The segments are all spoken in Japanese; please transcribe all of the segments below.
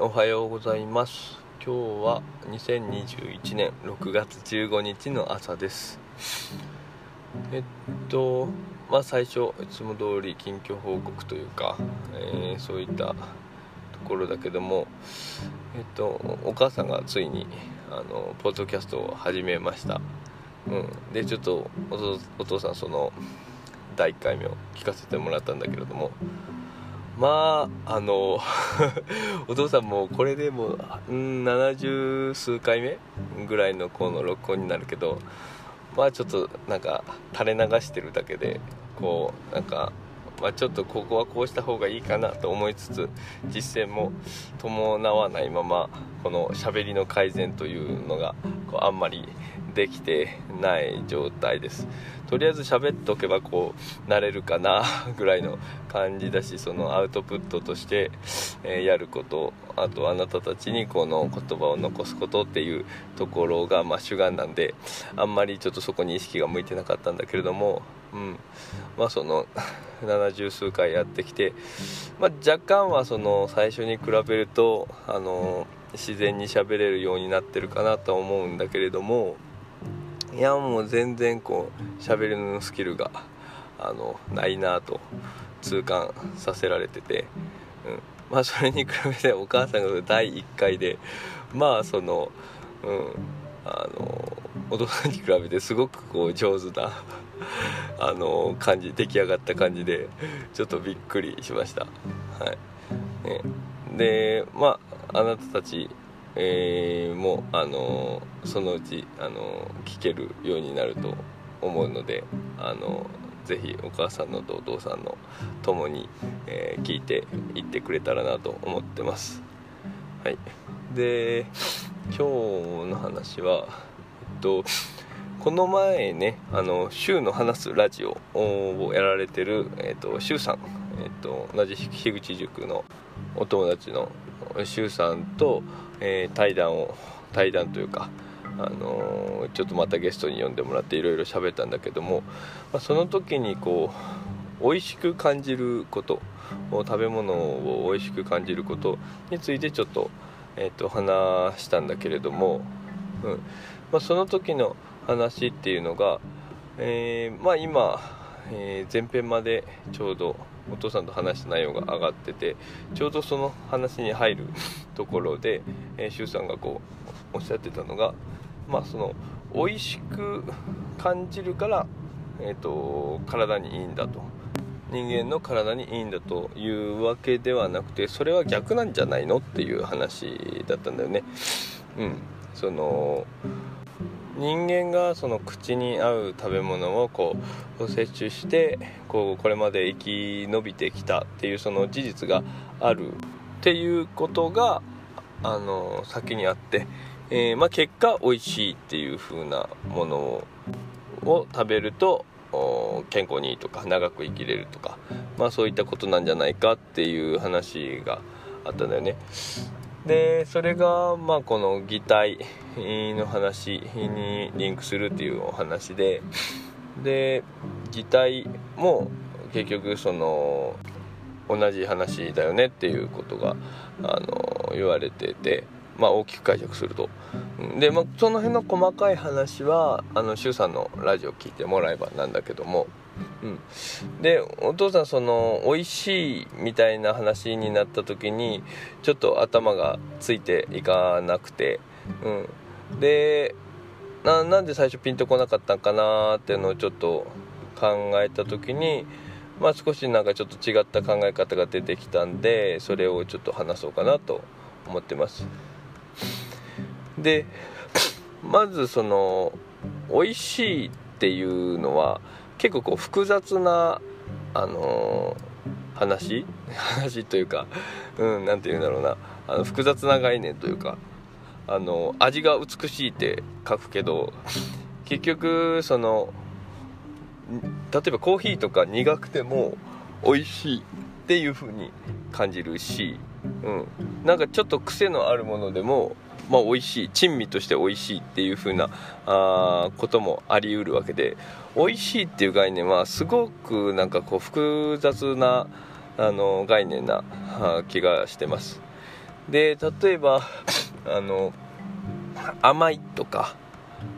おはようございます。今日は2021年6月15日の朝です。えっとまあ最初いつも通り近況報告というか、えー、そういったところだけどもえっとお母さんがついにあのポッドキャストを始めました。うん。でちょっとお父さんその第1回目を聞かせてもらったんだけれどもまああの お父さんもこれでもう70数回目ぐらいのこの録音になるけどまあちょっとなんか垂れ流してるだけでこうなんかまあ、ちょっとここはこうした方がいいかなと思いつつ実践も伴わないままこの喋りの改善というのがこうあんまりできてない状態です。とりあえず喋っとけばこうなれるかな ぐらいの感じだしそのアウトプットとして、えー、やることあとあなたたちにこの言葉を残すことっていうところがまあ主眼なんであんまりちょっとそこに意識が向いてなかったんだけれどもうん。まあその 70数回やってきて、まあ、若干はその最初に比べるとあの自然に喋れるようになってるかなとは思うんだけれどもいやもう全然こう喋りのスキルがあのないなと痛感させられてて、うん、まあそれに比べてお母さんが第1回でまあそのうんあのお父さんに比べてすごくこう上手なあの感じ出来上がった感じでちょっとびっくりしました。はい。ね。でまああなたたちえー、もあのそのうちあの聞けるようになると思うのであのぜひお母さんのとお父さんの共に、えー、聞いていってくれたらなと思ってます。はい。で今日の話はえっとこの前ねあの週の話すラジオをやられてる、えっと、周さん、えっと、同じ樋口塾のお友達の周さんとえー、対談を対談というか、あのー、ちょっとまたゲストに呼んでもらっていろいろ喋ったんだけども、まあ、その時にこう美味しく感じること食べ物を美味しく感じることについてちょっと,、えー、と話したんだけれども、うん。まあ、その時の話っていうのが、えー、まあ、今、えー、前編までちょうどお父さんと話した内容が上がっててちょうどその話に入る ところで、えー、周さんがこうおっしゃってたのがまあその美味しく感じるから、えーと、体にいいんだと人間の体にいいんだというわけではなくてそれは逆なんじゃないのっていう話だったんだよね。うん、その人間がその口に合う食べ物をこう摂取してこうこれまで生き延びてきたっていうその事実があるっていうことがあの先にあって、えー、まあ、結果美味しいっていう風なものを食べると健康にいいとか長く生きれるとか、まあ、そういったことなんじゃないかっていう話があったんだよね。でそれがまあこの擬態の話にリンクするっていうお話でで擬態も結局その同じ話だよねっていうことがあの言われてて、まあ、大きく解釈すると。で、まあ、その辺の細かい話はあの周さんのラジオ聞いてもらえばなんだけどもうん、でお父さんその美味しいみたいな話になった時にちょっと頭がついていかなくて、うん、でなんで最初ピンとこなかったんかなっていうのをちょっと考えた時に、まあ、少しなんかちょっと違った考え方が出てきたんでそれをちょっと話そうかなと思ってます。でまずその美味しいっていうのは結構こう複雑なあのー、話？話というかうん何て言うんだろうな。あの複雑な概念というかあの味が美しいって書くけど結局その例えばコーヒーとか苦くても美味しいっていう風に感じるし、うん、なんかちょっと癖のあるものでもまあ、美味しい。珍味として美味しいっていう風なあこともありうるわけで。美味しいっていう概念はすごくなんかこう複雑なあの概念な気がしてます。で例えばあの甘いとか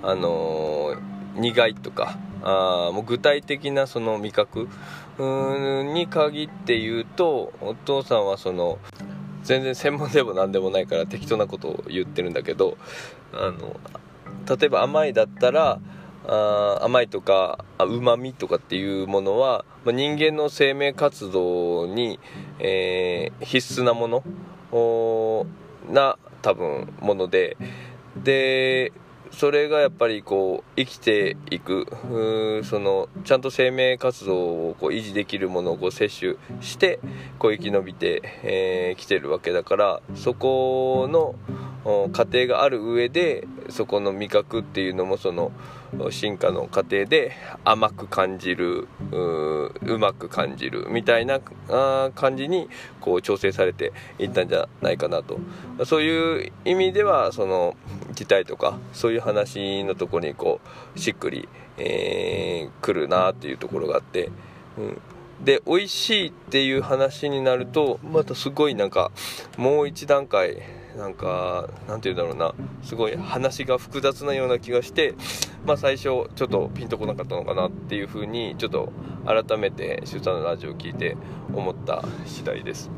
あの苦いとかあもう具体的なその味覚？に限って言うとお父さんはその全然専門でも何でもないから適当なことを言ってるんだけどあの例えば甘いだったらあ甘いとかうまみとかっていうものは、まあ、人間の生命活動に、えー、必須なもの？な多分もので。でそれがやっぱりこう生きていく。そのちゃんと生命活動をこう維持できるものをこう摂取してこう生き延びてき、えー、てるわけだからそこの過程がある上でそこの味覚っていうのもその進化の過程で甘く感じるうまく感じるみたいな感じにこう調整されていったんじゃないかなとそういう意味ではその擬態とかそういう話のところにこうしっくり、えー、来るなっていうところがあって。うんで美味しいっていう話になるとまたすごいなんかもう一段階なんかなんて言うんだろうな。すごい話が複雑なような気がしてまあ最初ちょっとピンとこなかったのかなっていうふうにちょっと改めて周さんのラジオを聞いて思った次第です。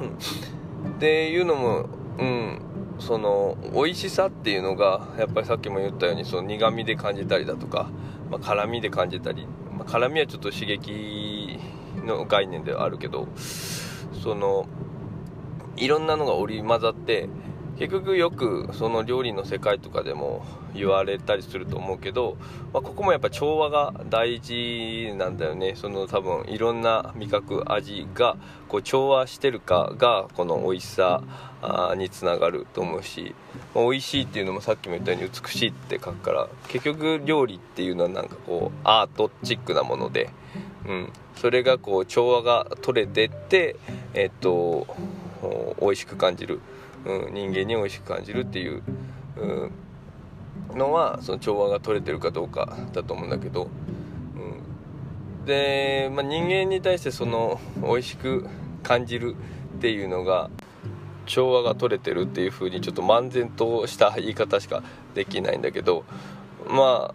うん、っていうのもうん。その美味しさっていうのがやっぱりさっきも言ったようにその苦味で感じたりだとか、まあ、辛みで感じたり、まあ、辛みはちょっと刺激の概念ではあるけどそのいろんなのが織り交ざって結局よくその料理の世界とかでも言われたりすると思うけど、まあ、ここもやっぱ調和が大事なんだよね。その多分いろんな味覚味がこう調和してるかがこの美味しさにつながると思うし、まあ、美味しいっていうのもさっきも言ったように美しいって書くから結局料理っていうのはなんかこうアートチックなもので、うん、それがこう調和が取れてってえっと美味しく感じる、うん、人間に美味しく感じるっていう、うん、のはその調和が取れてるかどうかだと思うんだけど、うん、で、まあ、人間に対してその美味しく感じるっていうのが調和が取れてるっていう風にちょっと漫然とした言い方しかできないんだけどま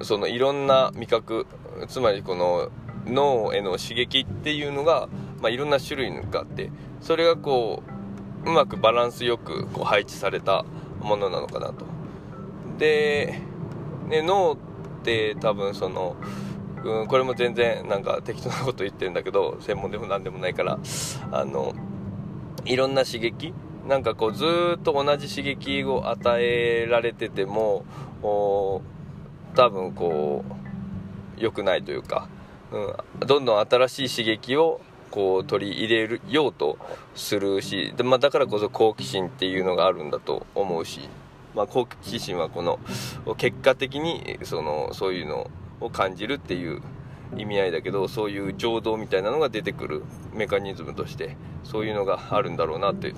あそのいろんな味覚つまりこの脳への刺激っていうのが、まあ、いろんな種類があってそれがこううまくバランスよくこう配置されたものなのかなと。で、ね、脳って多分その、うん、これも全然なんか適当なこと言ってるんだけど専門でも何でもないからあのいろんな刺激なんかこうずっと同じ刺激を与えられてても多分こう良くないというか、うん、どんどん新しい刺激をこう取り入れるようとするしで、まあ、だからこそ好奇心っていうのがあるんだと思うし、まあ、好奇心はこの結果的にそのそういうのを感じるっていう意味合いだけどそういう情動みたいなのが出てくるメカニズムとしてそういうのがあるんだろうなっていう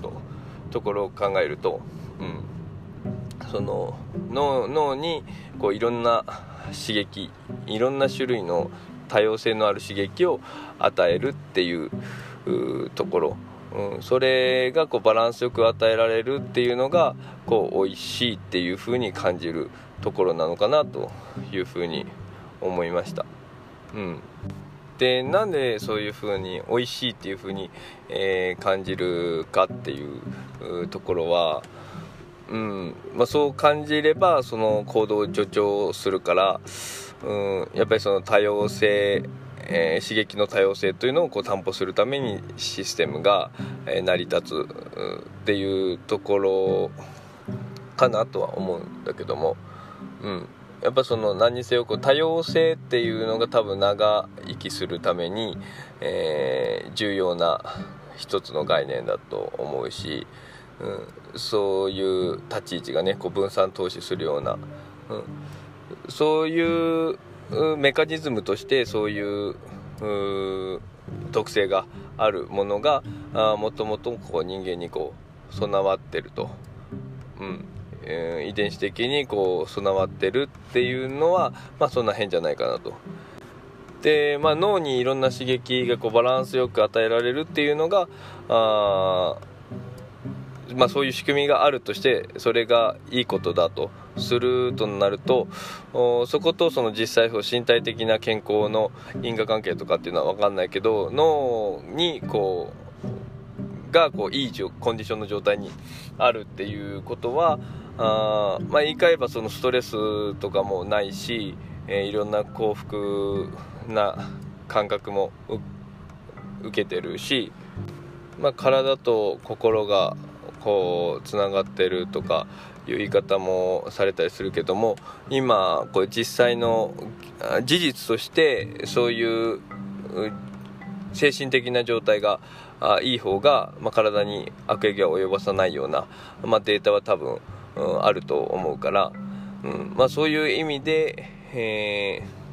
ところを考えると、うん、その脳脳にこういろんな刺激いろんな種類の多様性のある刺激を与えるっていうところ、うん、それがこうバランスよく与えられるっていうのがこう美味しいっていう風に感じるところなのかなという風に思いました。うん、でなんでそういう風に美味しいっていう風に、えー、感じるかっていうところは、うんまあ、そう感じればその行動を助長するから、うん、やっぱりその多様性えー、刺激の多様性というのをこう担保するためにシステムが、え、成り立つっていうところかなとは思うんだけども、うん、やっぱその何にせよこう多様性っていうのが多分長生きするために、えー、重要な一つの概念だと思うし、うん、そういう立ち位置がねこう分散投資するような、うん、そういうメカニズムとしてそういう特性があるものがもともとこう人間にこう備わってると、うん。えー、遺伝子的にこう備わってるっていうのは、まあ、そんな変じゃないかなと。で、まあ、脳にいろんな刺激がこうバランスよく与えられるっていうのがあまあ、そういう仕組みがあるとしてそれがいいことだと。するとなるとそことその実際身体的な健康の因果関係とかっていうのは分かんないけど脳にこうがこういいコンディションの状態にあるっていうことはあまあ言い換えばそのストレスとかもないし、えー、いろんな幸福な感覚も受けてるし、まあ、体と心がこうつながってるとかいう言い方もされたりするけども今これ実際の事実としてそういう精神的な状態があいい方が、まあ、体に悪影響を及ぼさないような、まあ、データは多分、うん、あると思うから、うんまあ、そういう意味で、えー、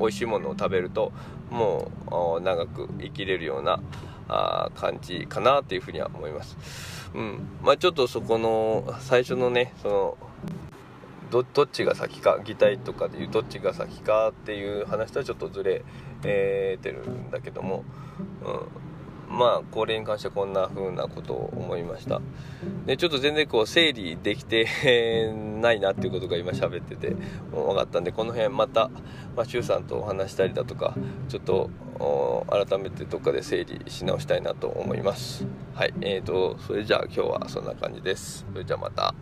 美味しいものを食べるともう長く生きれるようなあ感じかなっていうふうには思います。うんまあ、ちょっとそこの最初のねそのどどっちが先か擬態とかでいうどっちが先かっていう話とはちょっとずれ、えー、てるんだけども、うん、まあこれに関してはこんな風なことを思いました。でちょっと全然こう整理できてないなっていうことが今喋ってて分かったんでこの辺また、まあ、周さんとお話したりだとかちょっと改めてどっかで整理し直したいなと思います。はいえーとそれじゃあ今日はそんな感じです。それじゃあまた。